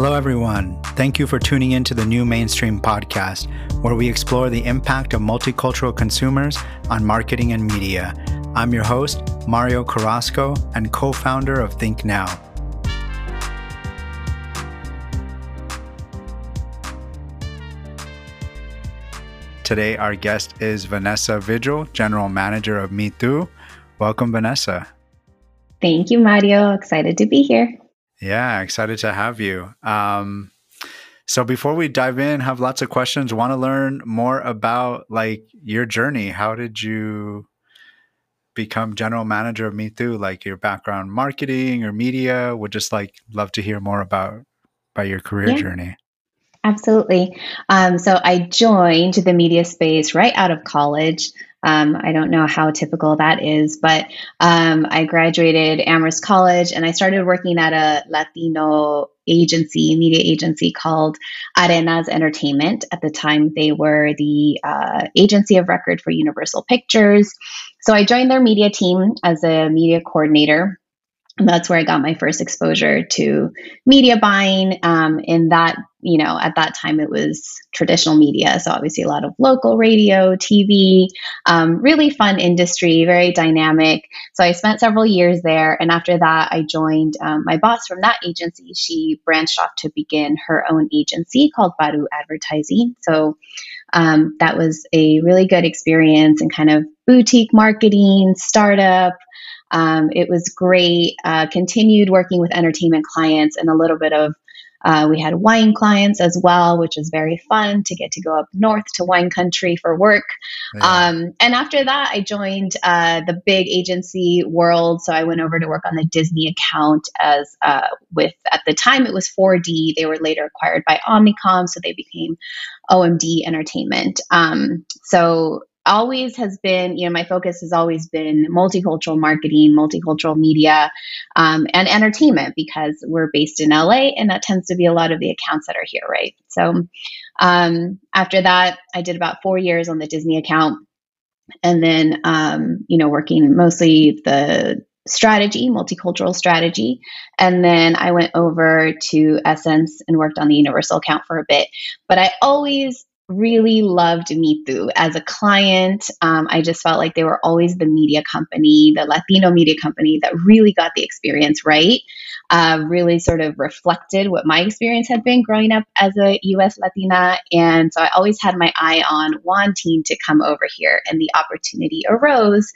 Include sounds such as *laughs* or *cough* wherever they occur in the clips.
Hello, everyone. Thank you for tuning in to the New Mainstream podcast, where we explore the impact of multicultural consumers on marketing and media. I'm your host, Mario Carrasco, and co founder of Think Now. Today, our guest is Vanessa Vigil, General Manager of Mitu. Welcome, Vanessa. Thank you, Mario. Excited to be here. Yeah, excited to have you. Um, so before we dive in, have lots of questions. Want to learn more about like your journey. How did you become general manager of Mitu? Like your background, marketing or media? Would just like love to hear more about about your career yeah. journey. Absolutely. Um, so I joined the media space right out of college. Um, I don't know how typical that is, but um, I graduated Amherst College and I started working at a Latino agency, media agency called Arenas Entertainment. At the time, they were the uh, agency of record for Universal Pictures. So I joined their media team as a media coordinator that's where I got my first exposure to media buying. Um, in that, you know, at that time it was traditional media. So obviously a lot of local radio, TV, um, really fun industry, very dynamic. So I spent several years there. And after that, I joined um, my boss from that agency. She branched off to begin her own agency called Baru Advertising. So um, that was a really good experience and kind of boutique marketing, startup, um, it was great. Uh, continued working with entertainment clients and a little bit of uh, we had wine clients as well, which was very fun to get to go up north to wine country for work. Yeah. Um, and after that, I joined uh, the big agency world. So I went over to work on the Disney account as uh, with at the time it was 4D. They were later acquired by Omnicom, so they became OMD Entertainment. Um, so always has been, you know, my focus has always been multicultural marketing, multicultural media, um, and entertainment because we're based in LA and that tends to be a lot of the accounts that are here, right? So um, after that, I did about four years on the Disney account. And then, um, you know, working mostly the strategy, multicultural strategy. And then I went over to Essence and worked on the Universal account for a bit. But I always really loved Mitu as a client. Um, I just felt like they were always the media company, the Latino media company that really got the experience right. Uh, really sort of reflected what my experience had been growing up as a US Latina. And so I always had my eye on wanting to come over here, and the opportunity arose.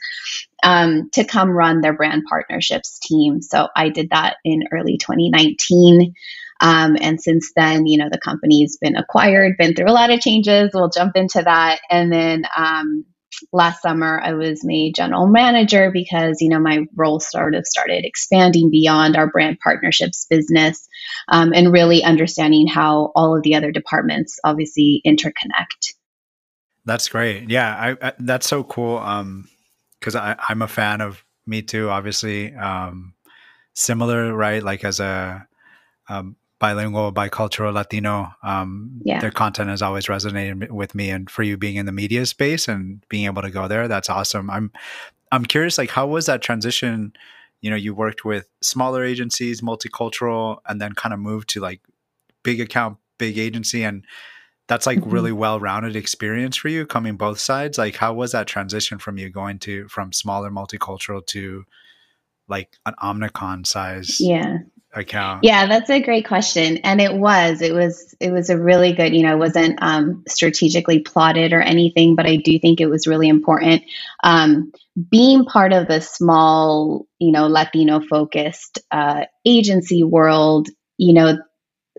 Um, to come run their brand partnerships team. So I did that in early 2019. Um, and since then, you know, the company's been acquired, been through a lot of changes. We'll jump into that. And then um, last summer, I was made general manager because, you know, my role sort of started expanding beyond our brand partnerships business um, and really understanding how all of the other departments obviously interconnect. That's great. Yeah, I, I, that's so cool. Um, because I'm a fan of Mitu. Obviously, um, similar, right? Like as a um, bilingual, bicultural Latino, um, yeah. their content has always resonated with me. And for you being in the media space and being able to go there, that's awesome. I'm I'm curious, like, how was that transition? You know, you worked with smaller agencies, multicultural, and then kind of moved to like big account, big agency, and that's like mm-hmm. really well-rounded experience for you coming both sides like how was that transition from you going to from smaller multicultural to like an omnicom size yeah account? Yeah, that's a great question. And it was, it was, it was a really good, you know, it wasn't um, strategically plotted or anything, but I do think it was really important. Um, being part of the small, you know, Latino focused uh, agency world, you know,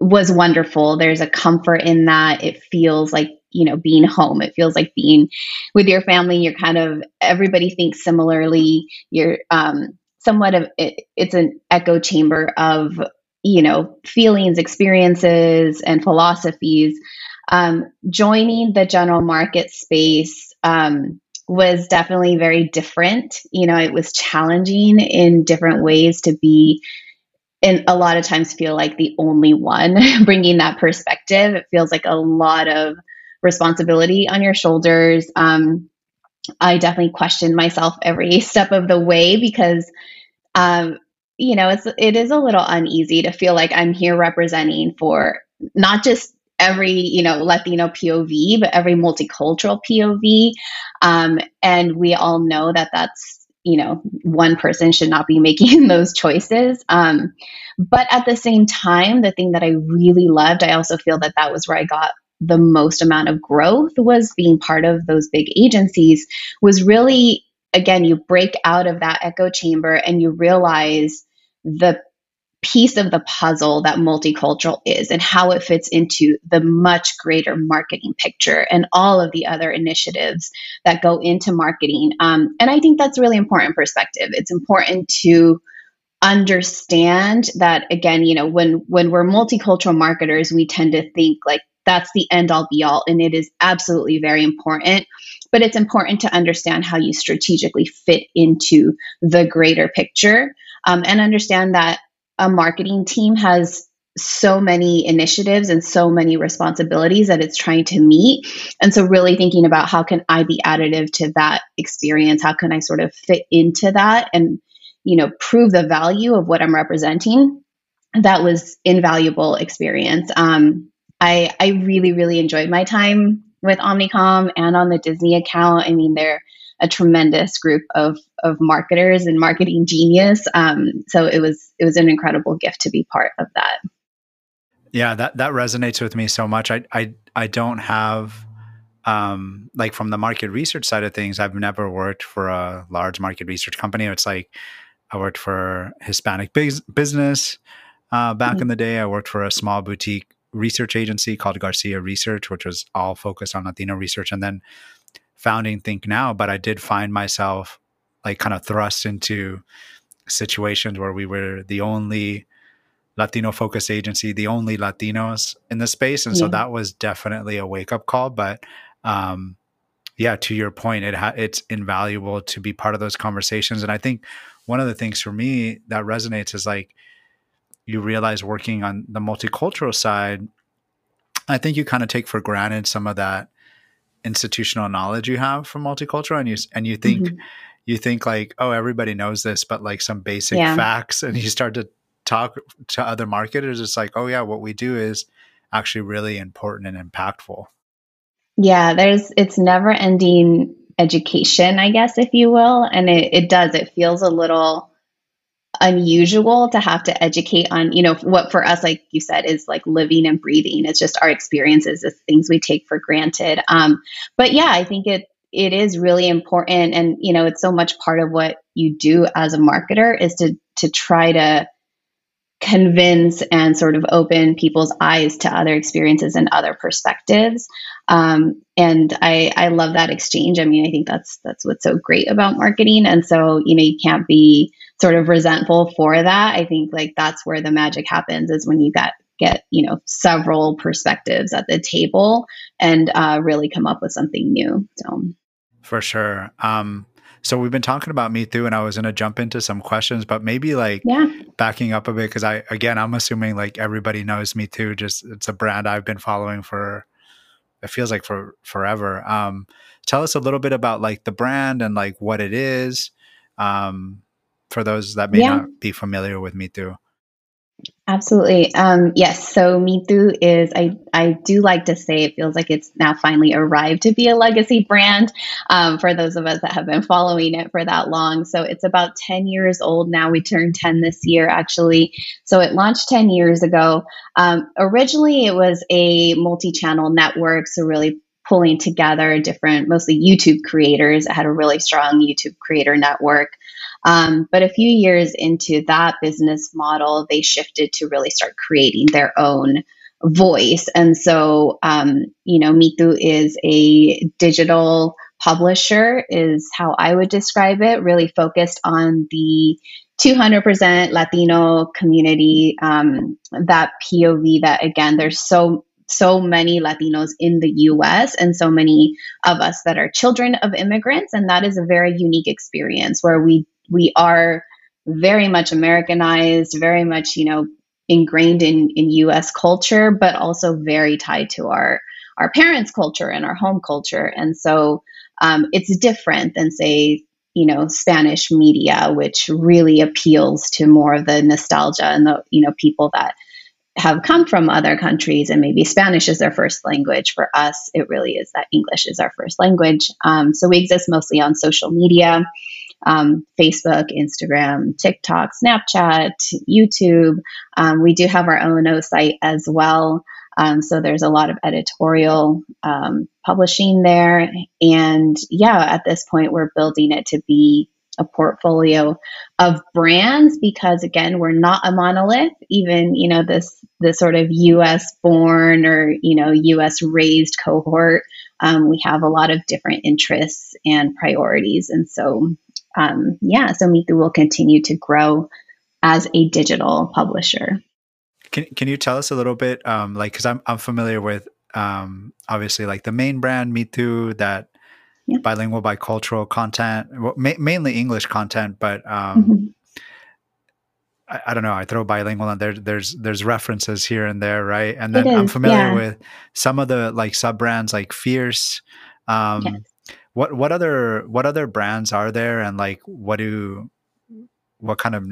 was wonderful. There's a comfort in that. It feels like you know being home it feels like being with your family you're kind of everybody thinks similarly you're um, somewhat of it, it's an echo chamber of you know feelings experiences and philosophies. Um, joining the general market space um, was definitely very different. You know it was challenging in different ways to be and a lot of times feel like the only one *laughs* bringing that perspective. It feels like a lot of responsibility on your shoulders. Um, I definitely questioned myself every *laughs* step of the way because, um, you know, it's it is a little uneasy to feel like I'm here representing for not just every you know Latino POV, but every multicultural POV. Um, and we all know that that's you know one person should not be *laughs* making those choices. Um, but at the same time, the thing that I really loved, I also feel that that was where I got the most amount of growth was being part of those big agencies was really again you break out of that echo chamber and you realize the piece of the puzzle that multicultural is and how it fits into the much greater marketing picture and all of the other initiatives that go into marketing. Um, and I think that's really important perspective. It's important to understand that again, you know, when when we're multicultural marketers, we tend to think like that's the end all be all, and it is absolutely very important. But it's important to understand how you strategically fit into the greater picture um, and understand that a marketing team has so many initiatives and so many responsibilities that it's trying to meet. And so really thinking about how can I be additive to that experience? How can I sort of fit into that and you know prove the value of what I'm representing? That was invaluable experience. Um, I I really really enjoyed my time with Omnicom and on the Disney account. I mean, they're a tremendous group of of marketers and marketing genius. Um, so it was it was an incredible gift to be part of that. Yeah, that that resonates with me so much. I I I don't have um, like from the market research side of things. I've never worked for a large market research company. It's like I worked for Hispanic biz- business uh, back mm-hmm. in the day. I worked for a small boutique research agency called Garcia Research, which was all focused on Latino research, and then founding Think Now, but I did find myself like kind of thrust into situations where we were the only Latino focused agency, the only Latinos in the space. And yeah. so that was definitely a wake up call. But um, yeah, to your point, it ha- it's invaluable to be part of those conversations. And I think one of the things for me that resonates is like you realize working on the multicultural side, I think you kind of take for granted some of that institutional knowledge you have from multicultural and you and you think mm-hmm. you think like oh everybody knows this but like some basic yeah. facts and you start to talk to other marketers it's like oh yeah what we do is actually really important and impactful yeah there's it's never ending education i guess if you will and it, it does it feels a little unusual to have to educate on you know what for us like you said is like living and breathing. It's just our experiences it's things we take for granted. Um but yeah i think it it is really important and you know it's so much part of what you do as a marketer is to to try to convince and sort of open people's eyes to other experiences and other perspectives. Um, and I, I love that exchange. I mean i think that's that's what's so great about marketing. And so you know you can't be sort of resentful for that. I think like that's where the magic happens is when you get get you know several perspectives at the table and uh, really come up with something new. So. For sure. Um so we've been talking about Mitu and i was going to jump into some questions but maybe like yeah. backing up a bit because i again i'm assuming like everybody knows Mitu just it's a brand i've been following for it feels like for forever um tell us a little bit about like the brand and like what it is um for those that may yeah. not be familiar with Mitu? Absolutely. Um, yes. So Mitu is, I, I do like to say it feels like it's now finally arrived to be a legacy brand um, for those of us that have been following it for that long. So it's about 10 years old now. We turned 10 this year, actually. So it launched 10 years ago. Um, originally, it was a multi channel network. So really pulling together different, mostly YouTube creators. It had a really strong YouTube creator network. Um, but a few years into that business model, they shifted to really start creating their own voice. And so, um, you know, Mitu is a digital publisher, is how I would describe it, really focused on the 200% Latino community, um, that POV that, again, there's so so many Latinos in the US and so many of us that are children of immigrants. And that is a very unique experience where we we are very much Americanized, very much, you know, ingrained in, in US culture, but also very tied to our our parents' culture and our home culture. And so um, it's different than say you know Spanish media, which really appeals to more of the nostalgia and the you know people that have come from other countries and maybe Spanish is their first language. For us, it really is that English is our first language. Um, so we exist mostly on social media. Um, Facebook, Instagram, TikTok, Snapchat, YouTube. Um, we do have our O&O site as well. Um, so there's a lot of editorial um, publishing there. And yeah, at this point, we're building it to be a portfolio of brands because again we're not a monolith even you know this this sort of us born or you know us raised cohort um, we have a lot of different interests and priorities and so um, yeah so mitu will continue to grow as a digital publisher can, can you tell us a little bit um, like because I'm, I'm familiar with um, obviously like the main brand mitu that yeah. bilingual, bicultural content, well, ma- mainly English content, but um, mm-hmm. I, I, don't know. I throw bilingual and there. There's there's references here and there, right? And then I'm familiar yeah. with some of the like sub brands like Fierce. Um, yes. What what other what other brands are there, and like what do what kind of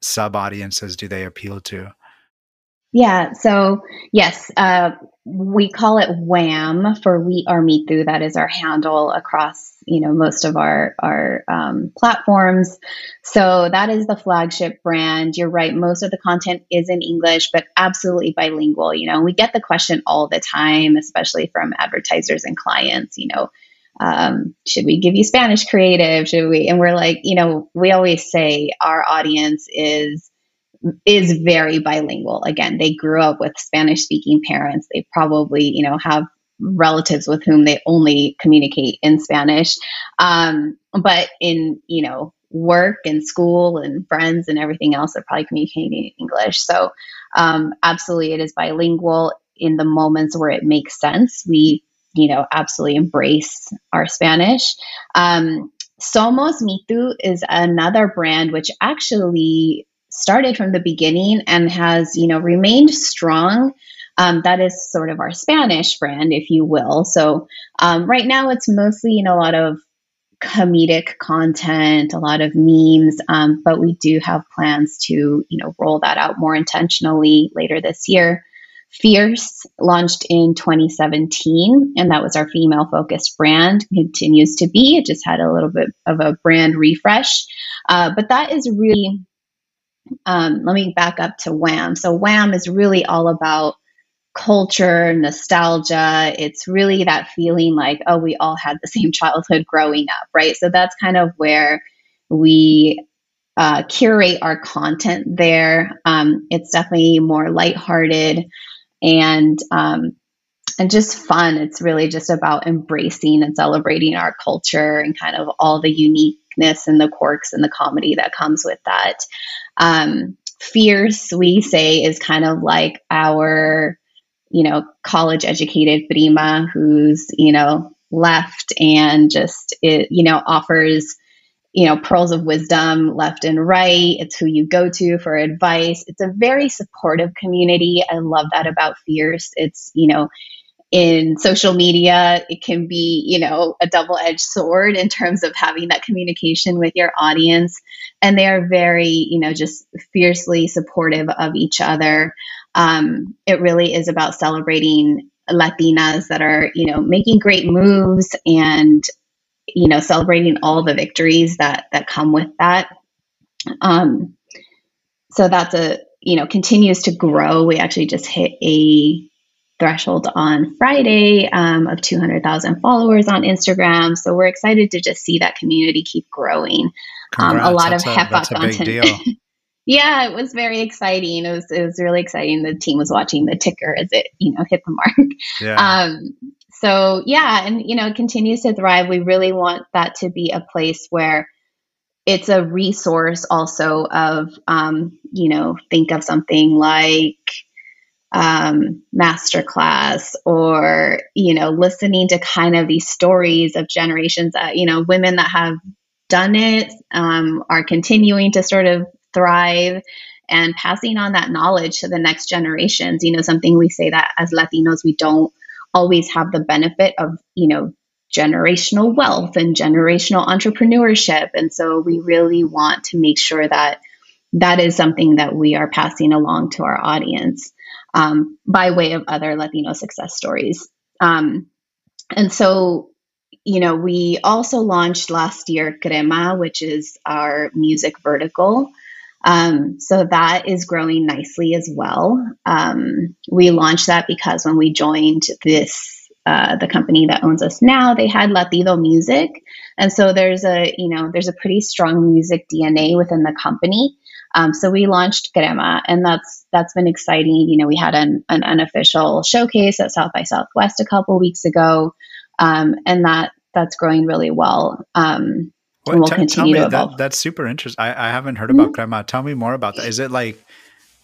sub audiences do they appeal to? Yeah. So yes, uh, we call it wham for We Are Mitu. That is our handle across you know most of our our um, platforms. So that is the flagship brand. You're right. Most of the content is in English, but absolutely bilingual. You know, we get the question all the time, especially from advertisers and clients. You know. Um, should we give you Spanish creative? Should we? And we're like, you know, we always say our audience is is very bilingual. Again, they grew up with Spanish speaking parents. They probably, you know, have relatives with whom they only communicate in Spanish. Um, but in, you know, work and school and friends and everything else, they're probably communicating in English. So, um, absolutely, it is bilingual in the moments where it makes sense. We, you know, absolutely embrace our Spanish. Um, Somos Mitu is another brand which actually started from the beginning and has, you know, remained strong. Um, that is sort of our Spanish brand, if you will. So um, right now it's mostly, you know, a lot of comedic content, a lot of memes, um, but we do have plans to, you know, roll that out more intentionally later this year. Fierce launched in 2017, and that was our female focused brand. Continues to be. It just had a little bit of a brand refresh, uh, but that is really um, let me back up to WHAM. So, WHAM is really all about culture, nostalgia. It's really that feeling like, oh, we all had the *laughs* same childhood growing up, right? So, that's kind of where we uh, curate our content there. Um, it's definitely more lighthearted and um, and just fun. It's really just about embracing and celebrating our culture and kind of all the uniqueness and the quirks and the comedy that comes with that. Um, fierce, we say, is kind of like our, you know, college educated prima who's, you know, left and just, it, you know, offers, you know, pearls of wisdom left and right. It's who you go to for advice. It's a very supportive community. I love that about Fierce. It's, you know, in social media, it can be, you know, a double edged sword in terms of having that communication with your audience. And they are very, you know, just fiercely supportive of each other. Um, it really is about celebrating Latinas that are, you know, making great moves and, you know, celebrating all the victories that that come with that. Um, so that's a, you know, continues to grow. We actually just hit a threshold on Friday um, of 200,000 followers on Instagram. So we're excited to just see that community keep growing. Um, a lot of HEPA content. *laughs* yeah, it was very exciting. It was it was really exciting. The team was watching the ticker as it you know hit the mark. Yeah. Um, so yeah, and you know it continues to thrive. We really want that to be a place where it's a resource also of um, you know think of something like um, masterclass or you know listening to kind of these stories of generations that you know women that have done it um, are continuing to sort of thrive and passing on that knowledge to the next generations you know something we say that as latinos we don't always have the benefit of you know generational wealth and generational entrepreneurship. And so we really want to make sure that that is something that we are passing along to our audience um, by way of other Latino success stories. Um, and so, you know, we also launched last year Crema, which is our music vertical. Um, so that is growing nicely as well. Um, we launched that because when we joined this uh, the company that owns us now, they had Latino music, and so there's a you know there's a pretty strong music DNA within the company. Um, so we launched Crema, and that's that's been exciting. You know, we had an, an unofficial showcase at South by Southwest a couple weeks ago, um, and that that's growing really well. Um, what, we'll t- continue to evolve. That, that's super interesting. I, I haven't heard about mm-hmm. Crema. Tell me more about that. Is it like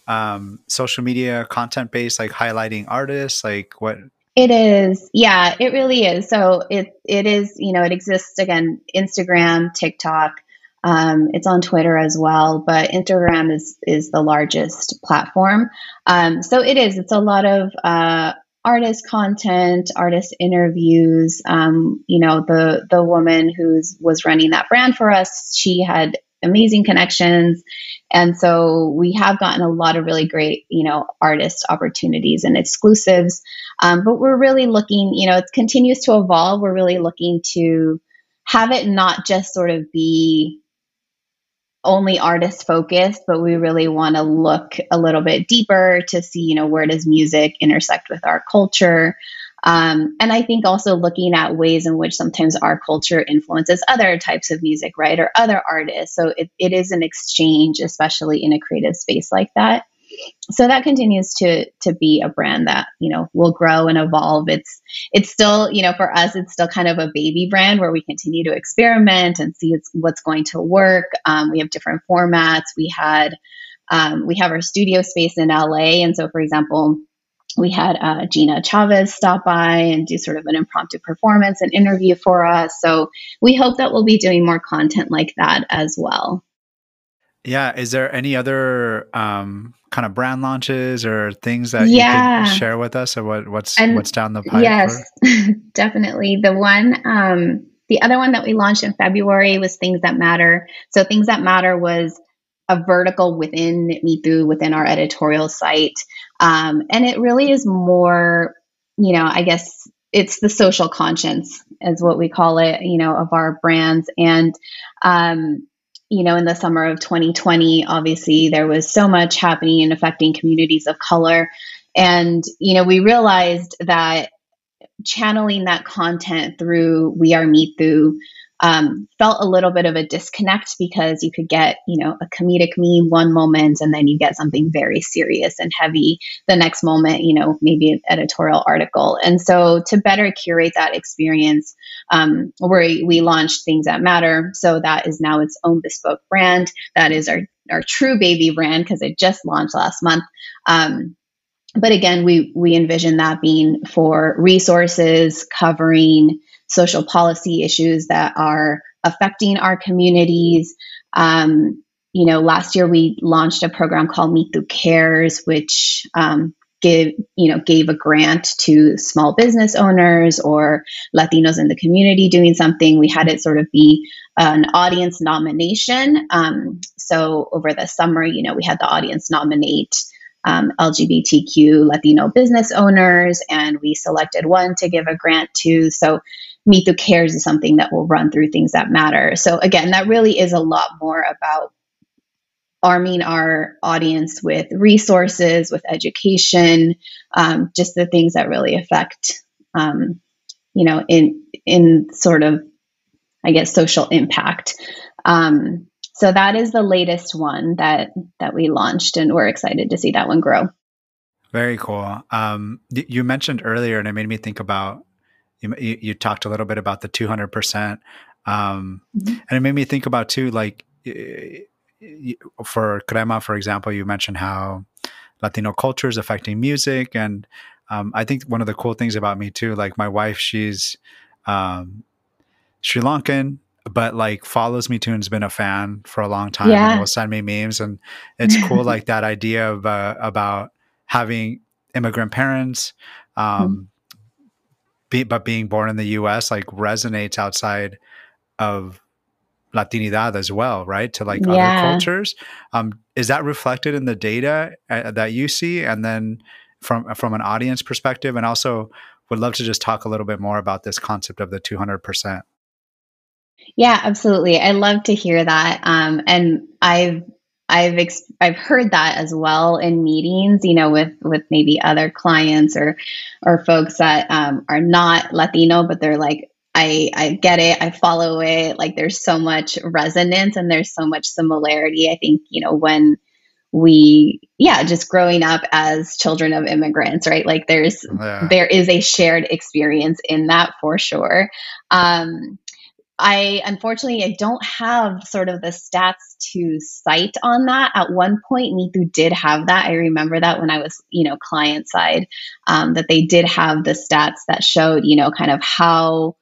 um, social media content based, like highlighting artists? Like what? It is. Yeah, it really is. So it it is, you know, it exists again, Instagram, TikTok. Um, it's on Twitter as well, but Instagram is is the largest platform. Um, so it is. It's a lot of uh, artist content, artist interviews. Um, you know, the the woman who was running that brand for us, she had amazing connections and so we have gotten a lot of really great, you know, artist opportunities and exclusives. Um, but we're really looking, you know, it continues to evolve. We're really looking to have it not just sort of be only artist focused, but we really want to look a little bit deeper to see, you know, where does music intersect with our culture? Um, and I think also looking at ways in which sometimes our culture influences other types of music, right, or other artists. So it, it is an exchange, especially in a creative space like that. So that continues to to be a brand that you know will grow and evolve. It's it's still you know for us it's still kind of a baby brand where we continue to experiment and see what's going to work. Um, we have different formats. We had um, we have our studio space in LA, and so for example we had uh, Gina Chavez stop by and do sort of an impromptu performance and interview for us. So we hope that we'll be doing more content like that as well. Yeah. Is there any other um, kind of brand launches or things that yeah. you could share with us, or what, what's and what's down the pipe? Yes, *laughs* definitely. The one, um, the other one that we launched in February was Things That Matter. So Things That Matter was a vertical within Mitu, within our editorial site. Um, and it really is more, you know, I guess it's the social conscience, is what we call it, you know, of our brands. And, um, you know, in the summer of 2020, obviously there was so much happening and affecting communities of color. And, you know, we realized that channeling that content through We Are Mitu um, felt a little bit of a disconnect because you could get, you know, a comedic meme one moment and then you get something very serious and heavy the next moment, you know, maybe an editorial article. And so to better curate that experience, um, we, we launched Things That Matter. So that is now its own bespoke brand. That is our, our true baby brand because it just launched last month. Um, but again, we we envision that being for resources covering social policy issues that are affecting our communities. Um, you know, last year we launched a program called Mitu Cares, which um, give you know gave a grant to small business owners or Latinos in the community doing something. We had it sort of be an audience nomination. Um, so over the summer, you know, we had the audience nominate um, LGBTQ Latino business owners, and we selected one to give a grant to. So Mitu Cares is something that will run through things that matter. So again, that really is a lot more about arming our audience with resources, with education, um, just the things that really affect, um, you know, in in sort of, I guess, social impact. Um, so that is the latest one that that we launched, and we're excited to see that one grow. Very cool. Um, you mentioned earlier, and it made me think about you, you talked a little bit about the 200%. Um, mm-hmm. And it made me think about too, like for Crema, for example, you mentioned how Latino culture is affecting music. And um, I think one of the cool things about Mitu, like my wife, she's um, Sri Lankan, but like follows Mitu and has been a fan for a long time yeah. and will send me memes. And it's *laughs* cool, like that idea of, uh, about having immigrant parents, um, mm-hmm be, but being born in the U.S. like resonates outside of Latinidad as well, right? To like yeah. other cultures. Um, is that reflected in the data uh, that you see, and then from from an audience perspective, and also would love to just talk a little bit more about this concept of the two hundred percent. Yeah, absolutely. I love to hear that, um, and I've I've ex- I've heard that as well in meetings, you know, with with maybe other clients or or folks that um, are not Latino, but they're like, I I get it, I follow it. Like, there's so much resonance and there's so much similarity. I think you know when we yeah just growing up as children of immigrants right like there's yeah. there is a shared experience in that for sure um I unfortunately I don't have sort of the stats to cite on that. At one point, Mitu did have that. I remember that when I was, you know, client side, um, that they did have the stats that showed, you know, kind of how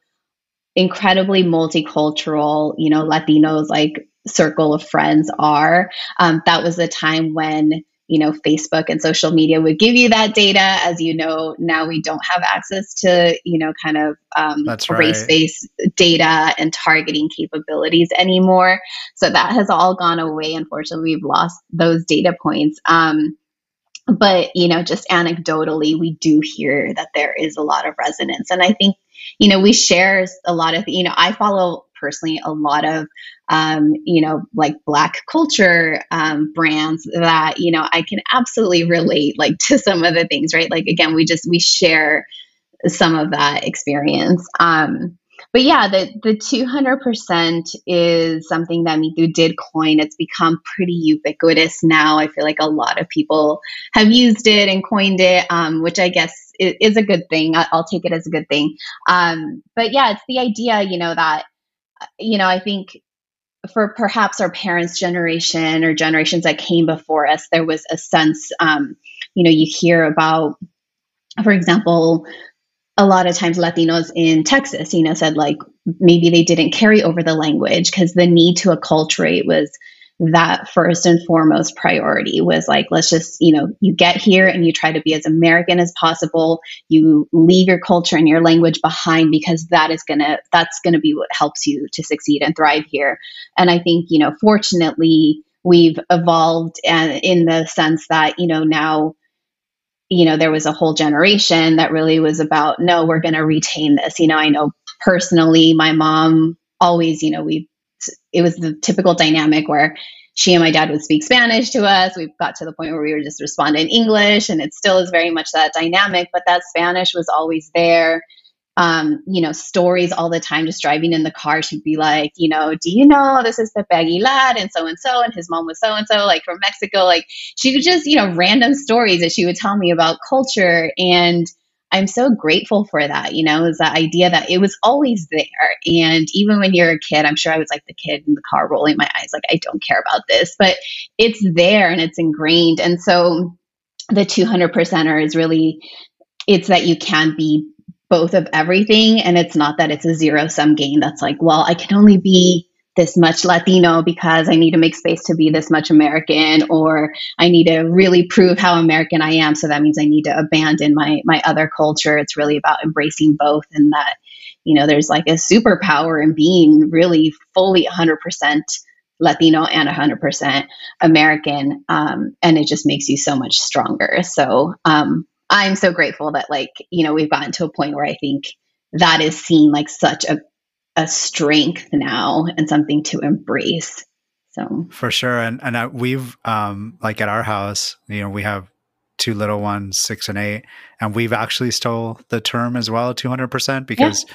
incredibly multicultural, you know, Latinos like circle of friends are. Um, that was a time when you know facebook and social media would give you that data. As you know now we don't have access to you know kind of um, right. race-based data and targeting capabilities anymore. So that has all gone away. Unfortunately we've lost those data points. Um, but you know just anecdotally we do hear that there is a lot of resonance. And i think you know we share a lot of you know i follow personally a lot of um, you know like black culture um, brands that you know i can absolutely relate like to some of the things right like again we just we share some of that experience um, but yeah, the the two hundred percent is something that Mitu did coin. It's become pretty ubiquitous now. I feel like a lot of people have used it and coined it, um, which I guess is, is, a good thing. I'll take it as a good thing. Um, but yeah, it's the idea, you know, that you know, I think for perhaps our parents' generation or generations that came before us, there was a sense, um, you know, you hear about, for example, a lot of times Latinos in Texas, you know, said like maybe they didn't carry over the language because the need to acculturate was that first and foremost priority was like let's just you know you get here and you try to be as american as possible. You leave your culture and your language behind because that is going to that's going to be what helps you to succeed and thrive here. And i think you know fortunately we've evolved and in the sense that you know now you know there was a whole generation that really was about no we're going to retain this. You know i know personally my mom always you know we it was the typical dynamic where she and my dad would speak Spanish to us. We got to the point where we were just responding in English, and it still is very much that dynamic, but that Spanish was always there. Um, you know, stories all the time, just driving in the car. She'd be like, you know, do you know this is Pepe Aguilar and so and so, and his mom was so and so, like from Mexico. Like she would just, you know, random stories that she would tell me about culture. And I'm so grateful for that, you know, is that idea that it was always there. And even when you're a kid, I'm sure I was like the kid in the car rolling my eyes, like, I don't care about this, but it's there and it's ingrained. And so the 200 percenter is really, it's that you can be both of everything. And it's not that it's a zero sum game that's like, well, I can only be this much Latino because I need to make space to be this much American, or I need to really prove how American I am. So that means I need to abandon my my other culture. It's really about embracing both, and that you know there's like a superpower in being really fully 100% Latino and 100% American, um, and it just makes you so much stronger. So um, I'm so grateful that like you know we've gotten to a point where I think that is seen like such a a strength now and something to embrace. So for sure, and and I, we've um like at our house, you know, we have two little ones, six and eight, and we've actually stole the term as well, two hundred percent, because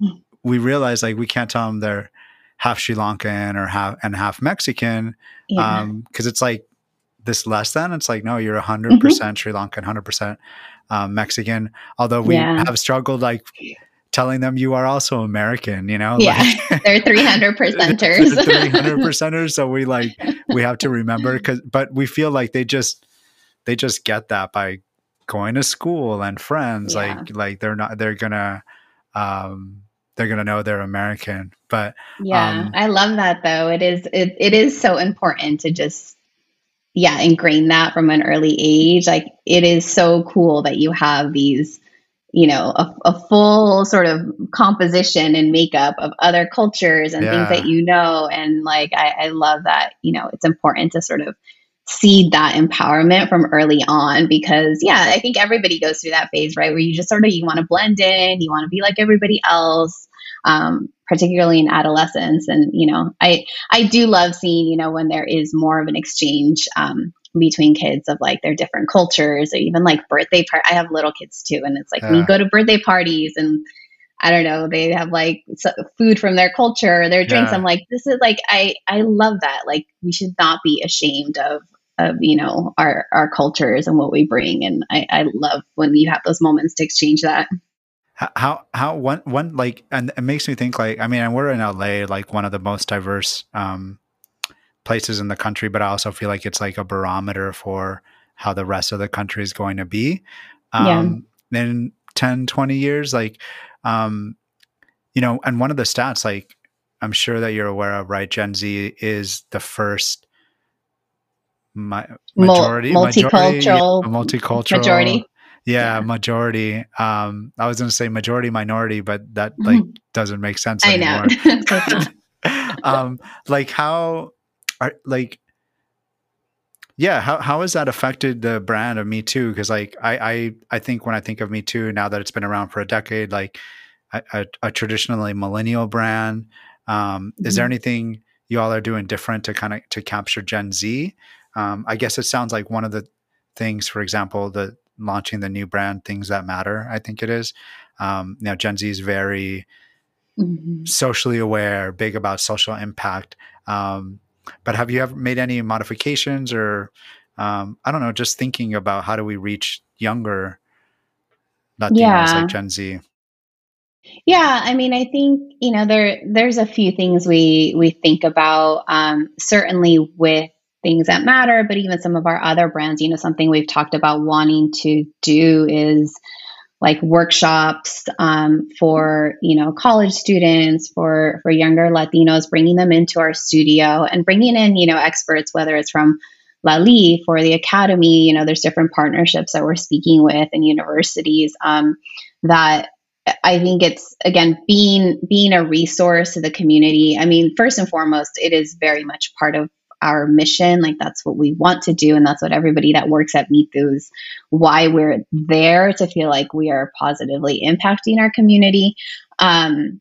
yeah. we realize like we can't tell them they're half Sri Lankan or half and half Mexican, yeah. um, because it's like this less than. It's like no, you're hundred mm-hmm. percent Sri Lankan, hundred percent um, Mexican. Although we yeah. have struggled like telling them you are also American, you know? Yeah. Like, *laughs* they're 300 *laughs* percenters. 300 *laughs* percenters. So we like, we have to remember because, but we feel like they just, they just get that by going to school and friends. Yeah. Like, like they're not, they're gonna, um, they're gonna know they're American. But yeah, um, I love that though. It is, it, it is so important to just, yeah, ingrain that from an early age. Like it is so cool that you have these you know a, a, full sort of composition and makeup of other cultures and yeah. things that you know and like I, I love that you know it's important to sort of seed that empowerment from early on because yeah i think everybody goes through that phase right where you just sort of you want to blend in you want to be like everybody else um, particularly in adolescence and you know i i do love seeing you know when there is more of an exchange um, between kids of like their different cultures or even like birthday part i have little kids too and it's like yeah. we go to birthday parties and I don't know, they have like food from their culture, their drinks. Yeah. I'm like, this is like, I, I love that. Like, we should not be ashamed of, of, you know, our, our cultures and what we bring. And I, I love when you have those moments to exchange that. How, how, one, one, like, and it makes me think like, I mean, we're in LA, like one of the most diverse, um, places in the country, but I also feel like it's like a barometer for how the rest of the country is going to be. Um, yeah. in 10, 20 years, like, um, you know, and one of the stats, like I'm sure that you're aware of, right? Gen Z is the first my, majority, multicultural, majority, multicultural majority. Yeah, yeah, majority. Um, I was going to say majority minority, but that like mm-hmm. doesn't make sense I anymore. *laughs* know. *laughs* um, like how are like yeah how, how has that affected the brand of Mitu because like I, I i think when i think of Mitu now that it's been around for a decade like a, a, a traditionally millennial brand um, mm-hmm. is there mm-hmm. anything you all are doing different to kind of to capture gen z um, i guess it sounds like one of the things for example the launching the new brand things that matter i think it is um, you know gen z is very mm-hmm. socially aware big about social impact um, but have you ever made any modifications or um, I don't know, just thinking about how do we reach younger Latinos yeah. like Gen Z? Yeah, I mean, I think you know there there's a few things we we think about. Um, certainly with things that matter, but even some of our other brands, you know, something we've talked about wanting to do is like workshops um, for you know college students for for younger latinos bringing them into our studio and bringing in you know experts whether it's from LALIFE for the academy you know there's different partnerships that we're speaking with and universities um, that i think it's again being being a resource to the community. I mean first and foremost it is very much part of our mission. Like that's what we want to do. And that's what everybody that works at Mitu's, why we're there to feel like we are positively impacting our community. Um,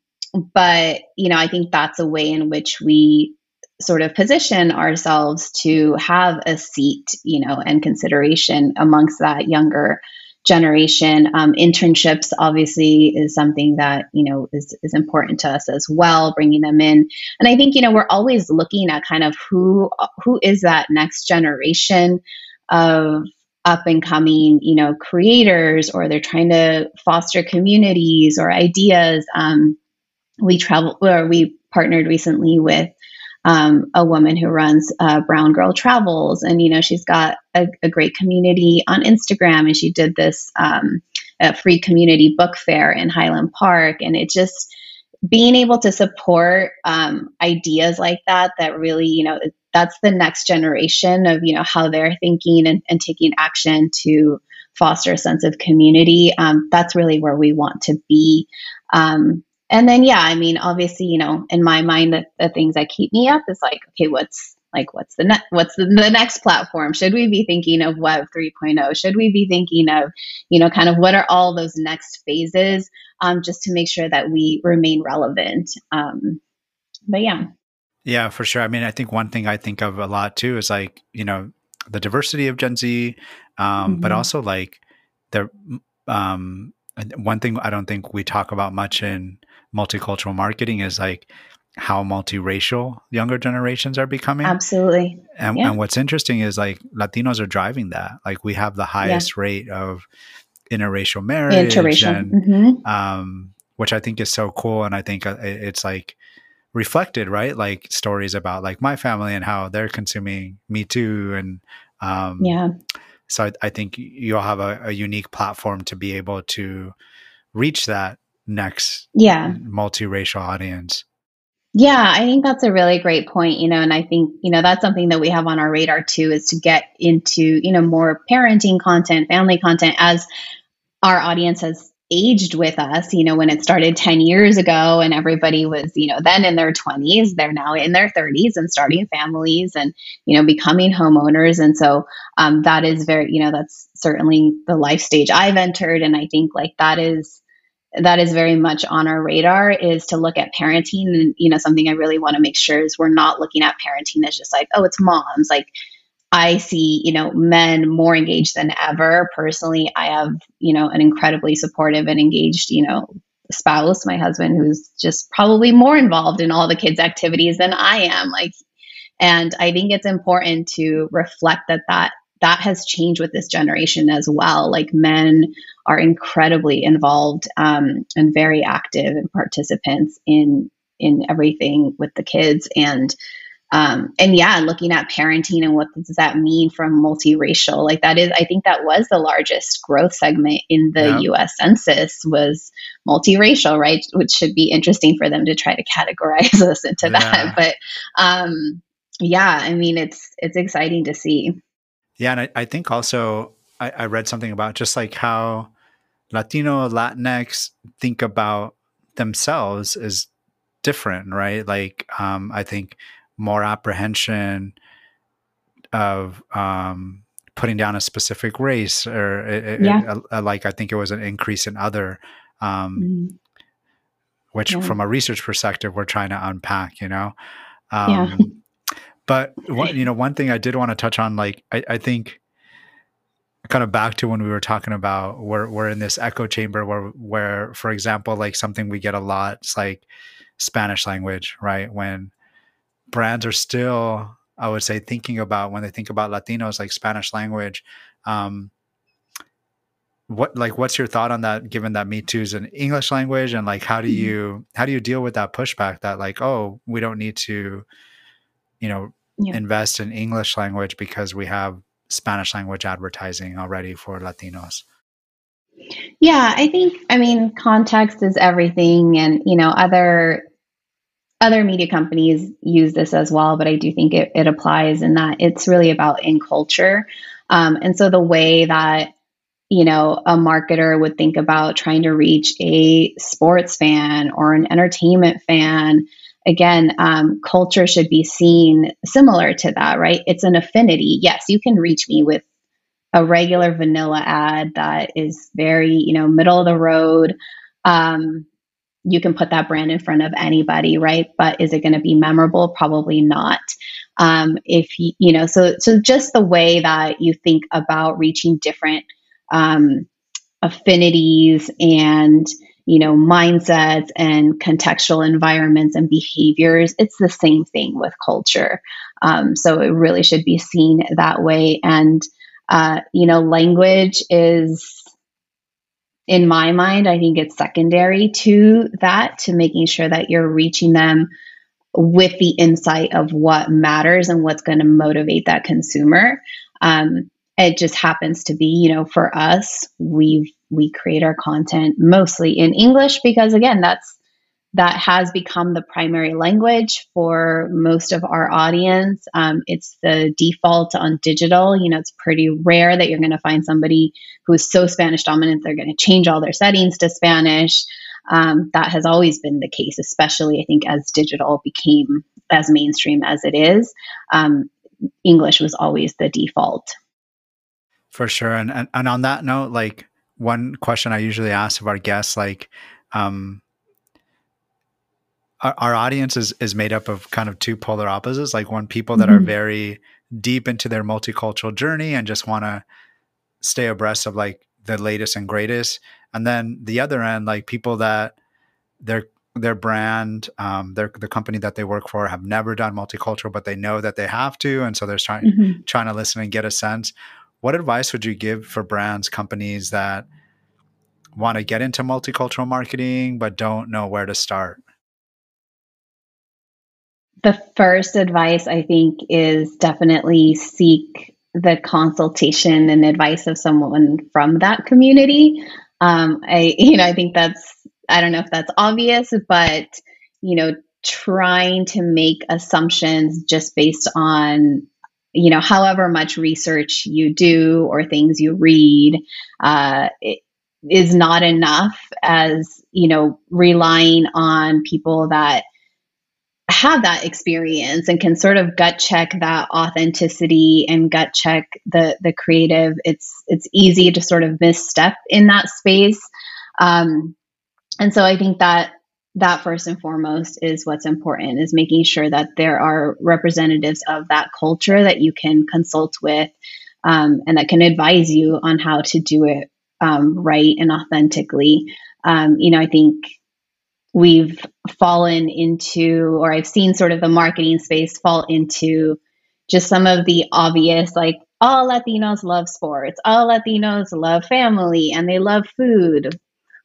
but, you know, I think that's a way in which we sort of position ourselves to have a seat, you know, and consideration amongst that younger generation. Um, internships obviously is something that you know is is important to us as well, bringing them in. And I think you know we're always looking at kind of who who is that next generation of up and coming you know creators, or they're trying to foster communities or ideas. Um, we travel or we partnered recently with um, a woman who runs uh, Brown Girl Travels, and you know she's got a, a great community on Instagram, and she did this um, free community book fair in Highland Park, and it just being able to support um, ideas like that that really you know that's the next generation of you know how they're thinking and, and taking action to foster a sense of community. Um, that's really where we want to be. Um, and then yeah i mean obviously you know in my mind the, the things that keep me up is like okay what's like what's the next what's the, the next platform? Should we be thinking of web 3.0 should we be thinking of you know kind of what are all those next phases um, just to make sure that we remain relevant um, but yeah. Yeah for sure. I mean i think one thing i think of a lot too is like you know the diversity of gen z um, mm-hmm. but also like the um, one thing i don't think we talk about much in multicultural marketing is like how multiracial younger generations are becoming. Absolutely. And, yeah. and, what's interesting is like Latinos are driving that. Like we have the highest yeah. rate of interracial marriage, interracial. And, mm-hmm. um, which I think is so cool. And I think uh, it's like reflected, right? Like stories about like my family and how they're consuming Mitu. And um, yeah. So I, I think you all have a, a unique platform to be able to reach that next yeah multiracial audience yeah i think that's a really great point you know and i think you know that's something that we have on our radar too is to get into you know more parenting content family content as our audience has aged with us. You know, when it started 10 years ago and everybody was, you know, then in their 20s, they're now in their 30s and starting families and, you know, becoming homeowners. And so um, that is very, you know, that's certainly the life stage I've entered. And I think like that is, that is very much on our radar is to look at parenting and you know something i really want to make sure is we're not looking at parenting as just like oh it's moms like I see, you know, men more engaged than ever. Personally, I have, you know, an incredibly supportive and engaged, you know, spouse, my husband, who's just probably more involved in all the kids' activities than I am. Like, and I think it's important to reflect that that that has changed with this generation as well. Like men are incredibly involved um, and very active and participants in in everything with the kids and um, and yeah, looking at parenting and what does that mean from multiracial, like that is, I think that was the largest growth segment in the yeah. U.S. Census was multiracial, right? Which should be interesting for them to try to categorize *laughs* us into yeah. that. But um, yeah, I mean, it's it's exciting to see. Yeah, and I, I think also I, I read something about just like how Latino Latinx think about themselves is different, right? Like um, I think more apprehension of um, putting down a specific race or it, yeah. it, like I think it was an increase in other, um, mm-hmm. which yeah. from a research perspective, we're trying to unpack, you know? Um, yeah. But one, you know, one thing I did want to touch on, like, I, I think kind of back to when we were talking about we're, we're in this echo chamber where, where, for example, like something we get a lot, it's like Spanish language, right? When, brands are still, I would say, thinking about when they think about Latinos, like Spanish language. Um, what like what's your thought on that given that Mitu is an english language and like how do mm-hmm. you how do you deal with that pushback that like oh we don't need to you know yeah. invest in english language because we have spanish language advertising already for latinos yeah i think i mean context is everything and you know other other media companies use this as well, but I do think it, it applies in that it's really about in culture. Um, and so the way that you know a marketer would think about trying to reach a sports fan or an entertainment fan again um, culture should be seen similar to that right it's an affinity yes you can reach me with a regular vanilla ad that is very you know middle of the road um, you can put that brand in front of anybody, right? But is it going to be memorable? Probably not. Um, if you, you know, so so just the way that you think about reaching different um, affinities and you know mindsets and contextual environments and behaviors it's the same thing with culture um, so it really should be seen that way and uh, you know language is in my mind, I think it's secondary to that, to making sure that you're reaching them with the insight of what matters and what's going to motivate that consumer. Um, it just happens to be, you know, for us, we we create our content mostly in English because again, that's that has become the primary language for most of our audience. Um, it's the default on digital. You know, it's pretty rare that you're going to find somebody who is so Spanish dominant they're going to change all their settings to Spanish. Um, that has always been the case, especially I think as digital became as mainstream as it is. Um, English was always the default. For sure, and, and and on that note, like one question I usually ask of our guests, like, um, our, our audience is is made up of kind of two polar opposites. Like one, people that mm-hmm. are very deep into their multicultural journey and just want to stay abreast of like the latest and greatest, and then the other end, like people that their their brand, um, their the company that they work for have never done multicultural, but they know that they have to, and so they're trying mm-hmm. trying to listen and get a sense. What advice would you give for brands, companies that want to get into multicultural marketing but don't know where to start? The first advice I think is definitely seek the consultation and advice of someone from that community. Um, I, *laughs* you know, I think that's, I don't know if that's obvious, but, you know, trying to make assumptions just based on you know however much research you do or things you read uh, is not enough as you know relying on people that have that experience and can sort of gut check that authenticity and gut check the the creative. It's it's easy to sort of misstep in that space. Um, and so i think that that first and foremost is what's important is making sure that there are representatives of that culture that you can consult with um, and that can advise you on how to do it um, right and authentically. Um, you know, I think we've fallen into, or I've seen sort of the marketing space fall into just some of the obvious, like, all Latinos love sports, all Latinos love family, and they love food.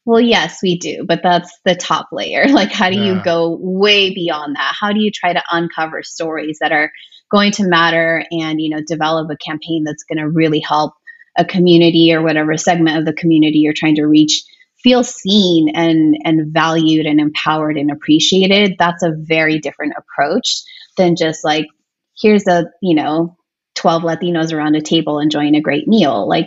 Well, yes, we do, but that's the top layer. *laughs* Like, how do yeah. you go way beyond that? How do you try to uncover stories that are going to matter and, you know, develop a campaign that's going to really help a community or whatever segment of the community you're trying to reach feel seen and and valued and empowered and appreciated that's a very different approach than just like here's a you know 12 latinos around a table enjoying a great meal like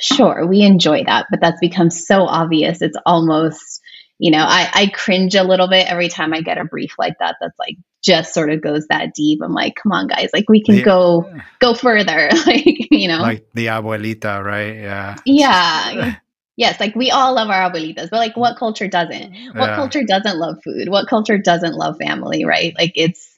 sure we enjoy that but that's become so obvious it's almost you know I, I cringe a little bit every time i get a brief like that that's like just sort of goes that deep. I'm like, come on, guys, like we can the, go go further, *laughs* like you know, like the abuelita, right? Yeah, yeah. *laughs* yes, like we all love our abuelitas, but like what culture doesn't? What yeah. culture doesn't love food? What culture doesn't love family? Right? Like it's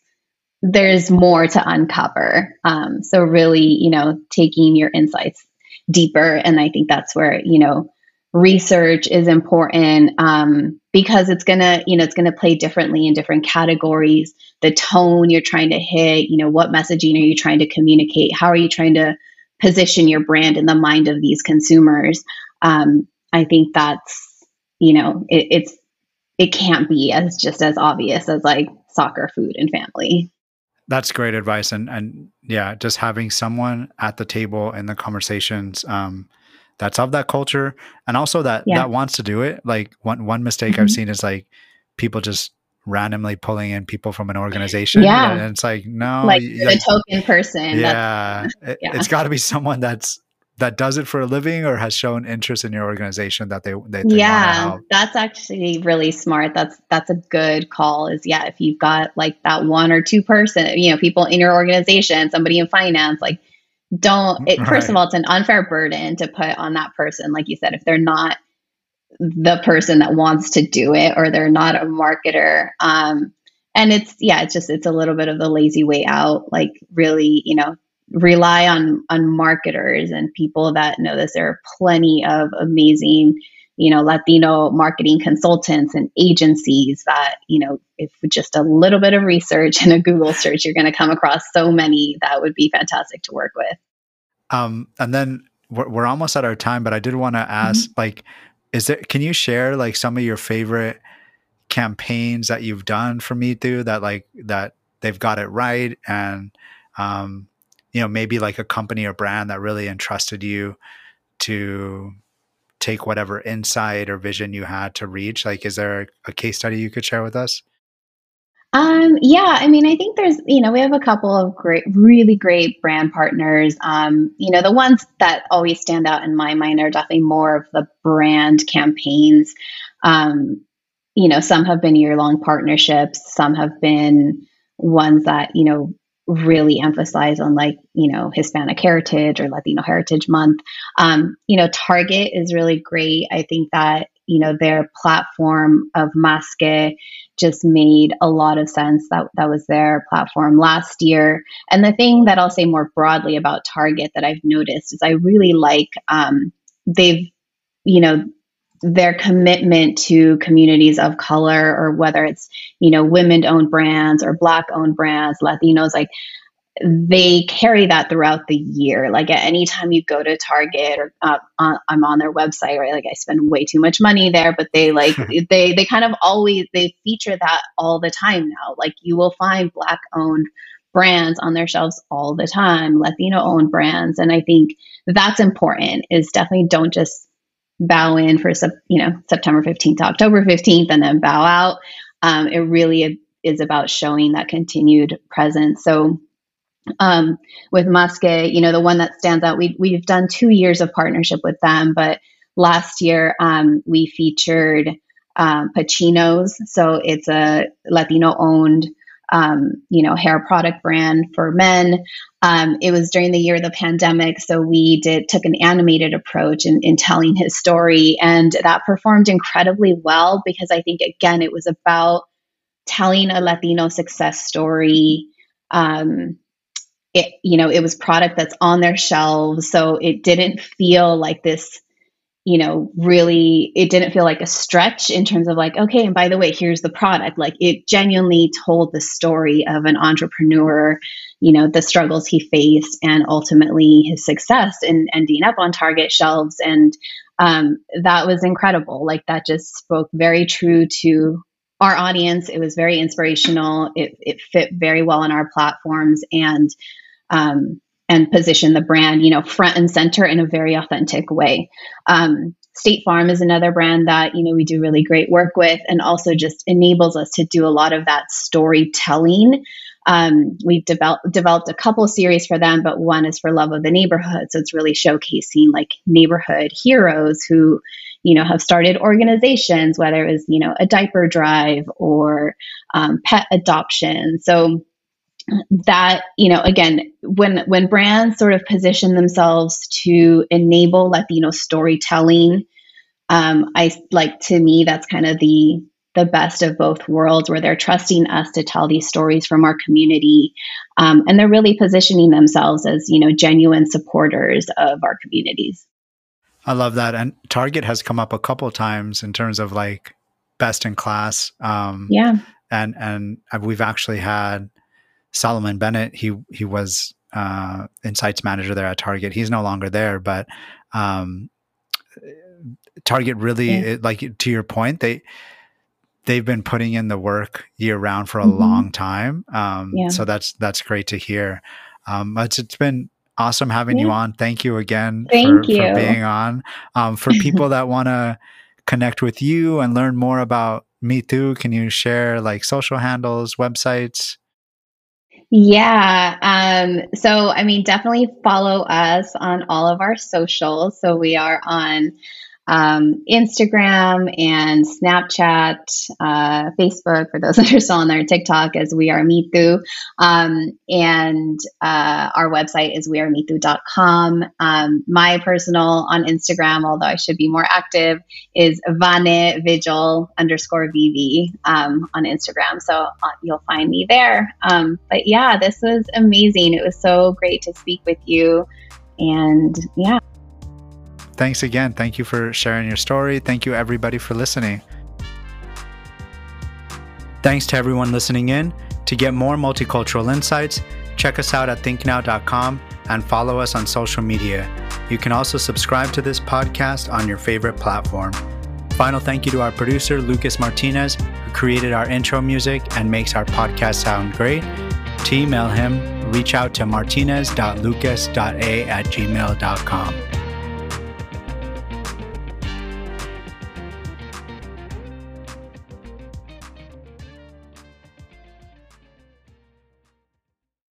there's more to uncover. Um, so really, you know, taking your insights deeper, and I think that's where you know research is important um, because it's gonna you know it's gonna play differently in different categories. The tone you're trying to hit you know what messaging are you trying to communicate? How are you trying to position your brand in the mind of these consumers? Um, i think that's you know it, it's it can't be as just as obvious as like soccer food and family that's great advice and and yeah just having someone at the table in the conversations um, that's of that culture and also that yeah. that wants to do it like one one mistake mm-hmm. i've seen is like people just randomly pulling in people from an organization. Yeah. And it's like, no, like a token person. Yeah. It, yeah. It's got to be someone that's, that does it for a living or has shown interest in your organization that they, they, they yeah that's actually really smart that's that's a good call is yeah if you've got like that one or two person you know people in your organization somebody in finance like don't it, right. first of all it's an unfair burden to put on that person like you said if they're not the person that wants to do it or they're not a marketer um, and it's yeah it's just it's a little bit of the lazy way out like really you know rely on on marketers and people that know this there are plenty of amazing you know latino marketing consultants and agencies that you know if just a little bit of research and a google search you're going to come across so many that would be fantastic to work with um and then we're, we're almost at our time but i did want to ask mm-hmm. like is there? can you share like some of your favorite campaigns that you've done for Mitu that like that they've got it right and um you know maybe like a company or brand that really entrusted you to take whatever insight or vision you had to reach like is there a, case study you could share with us um, yeah, I mean, I think there's, you know, we have a couple of great, really great brand partners. Um, you know, the ones that always stand out in my mind are definitely more of the brand campaigns. Um, you know, some have been year long partnerships, some have been ones that, you know, really emphasize on like, you know, Hispanic heritage or Latino Heritage Month. Um, you know, Target is really great. I think that, you know, their platform of Masque just made a lot of sense. That that was their platform last year. And the thing that I'll say more broadly about Target that I've noticed is I really like um, they've, you know, their commitment to communities of color or whether it's you know women owned brands or black owned brands latinos like they carry that throughout the year. Like at any time you go to Target or uh, on, I'm on their website, right? Like I spend way too much money there, but they like *laughs* they they kind of always they feature that all the time now. Like you will find black owned brands on their shelves all the time, Latino owned brands, and I think that's important. Is definitely don't just bow in for you know September 15th to October 15th and then bow out. Um, it really is about showing that continued presence. So um, with Masque, you know, the one that stands out, we, we've done two years of partnership with them, but last year um, we featured um, Pacinos. So it's a Latino owned, um, you know, hair product brand for men. Um, it was during the year of the pandemic, so we did took an animated approach in, in telling his story, and that performed incredibly well because I think again it was about telling a Latino success story. Um, it, you know, it was product that's on their shelves, so it didn't feel like this you know, really, it didn't feel like a stretch in terms of like, okay, and by the way, here's the product. Like it genuinely told the story of an entrepreneur, you know, the struggles he faced and ultimately his success in ending up on Target shelves. And um, that was incredible. Like that just spoke very true to our audience. It was very inspirational. It, it fit very well in our platforms. And, um, and position the brand, you know, front and center in a very authentic way. Um, State Farm is another brand that you know we do really great work with, and also just enables us to do a lot of that storytelling. Um, we've developed developed a couple series for them, but one is for Love of the Neighborhood, so it's really showcasing like neighborhood heroes who you know have started organizations, whether it was you know a diaper drive or um, pet adoption. So that you know again when when brands sort of position themselves to enable latino storytelling um, i like to me that's kind of the the best of both worlds where they're trusting us to tell these stories from our community um, and they're really positioning themselves as you know genuine supporters of our communities. I love that and target has come up a couple times in terms of like best in class um, yeah. and and we've actually had Solomon Bennett, he he was uh, insights manager there at Target. He's no longer there, but um, Target really, yeah. it, like to your point, they they've been putting in the work year round for a mm-hmm. long time. Um, yeah. So that's that's great to hear. Um, it's it's been awesome having yeah. you on. Thank you again Thank for, you. for being on. Um, for people that want to connect with you and learn more about Mitu, can you share like social handles, websites? Yeah. Um, so, I mean, definitely follow us on all of our socials. So, we are on um, Instagram and Snapchat, uh, Facebook, for those *laughs* that are still on there, TikTok as We Are Mitu. Um, and uh, our website is wearemitu.com. Um, my personal on Instagram, although I should be more active, is Vane Vigil underscore VV um, on Instagram. So uh, you'll find me there. Um, but yeah, this was amazing. It was so great to speak with you. And yeah thanks again. Thank you for sharing your story. Thank you, everybody, for listening. Thanks to everyone listening in. To get more multicultural insights, check us out at thinknow.com and follow us on social media. You can also subscribe to this podcast on your favorite platform. Final thank you to our producer, Lucas Martinez, who created our intro music and makes our podcast sound great. To email him, reach out to martinez.lucas.a at gmail.com.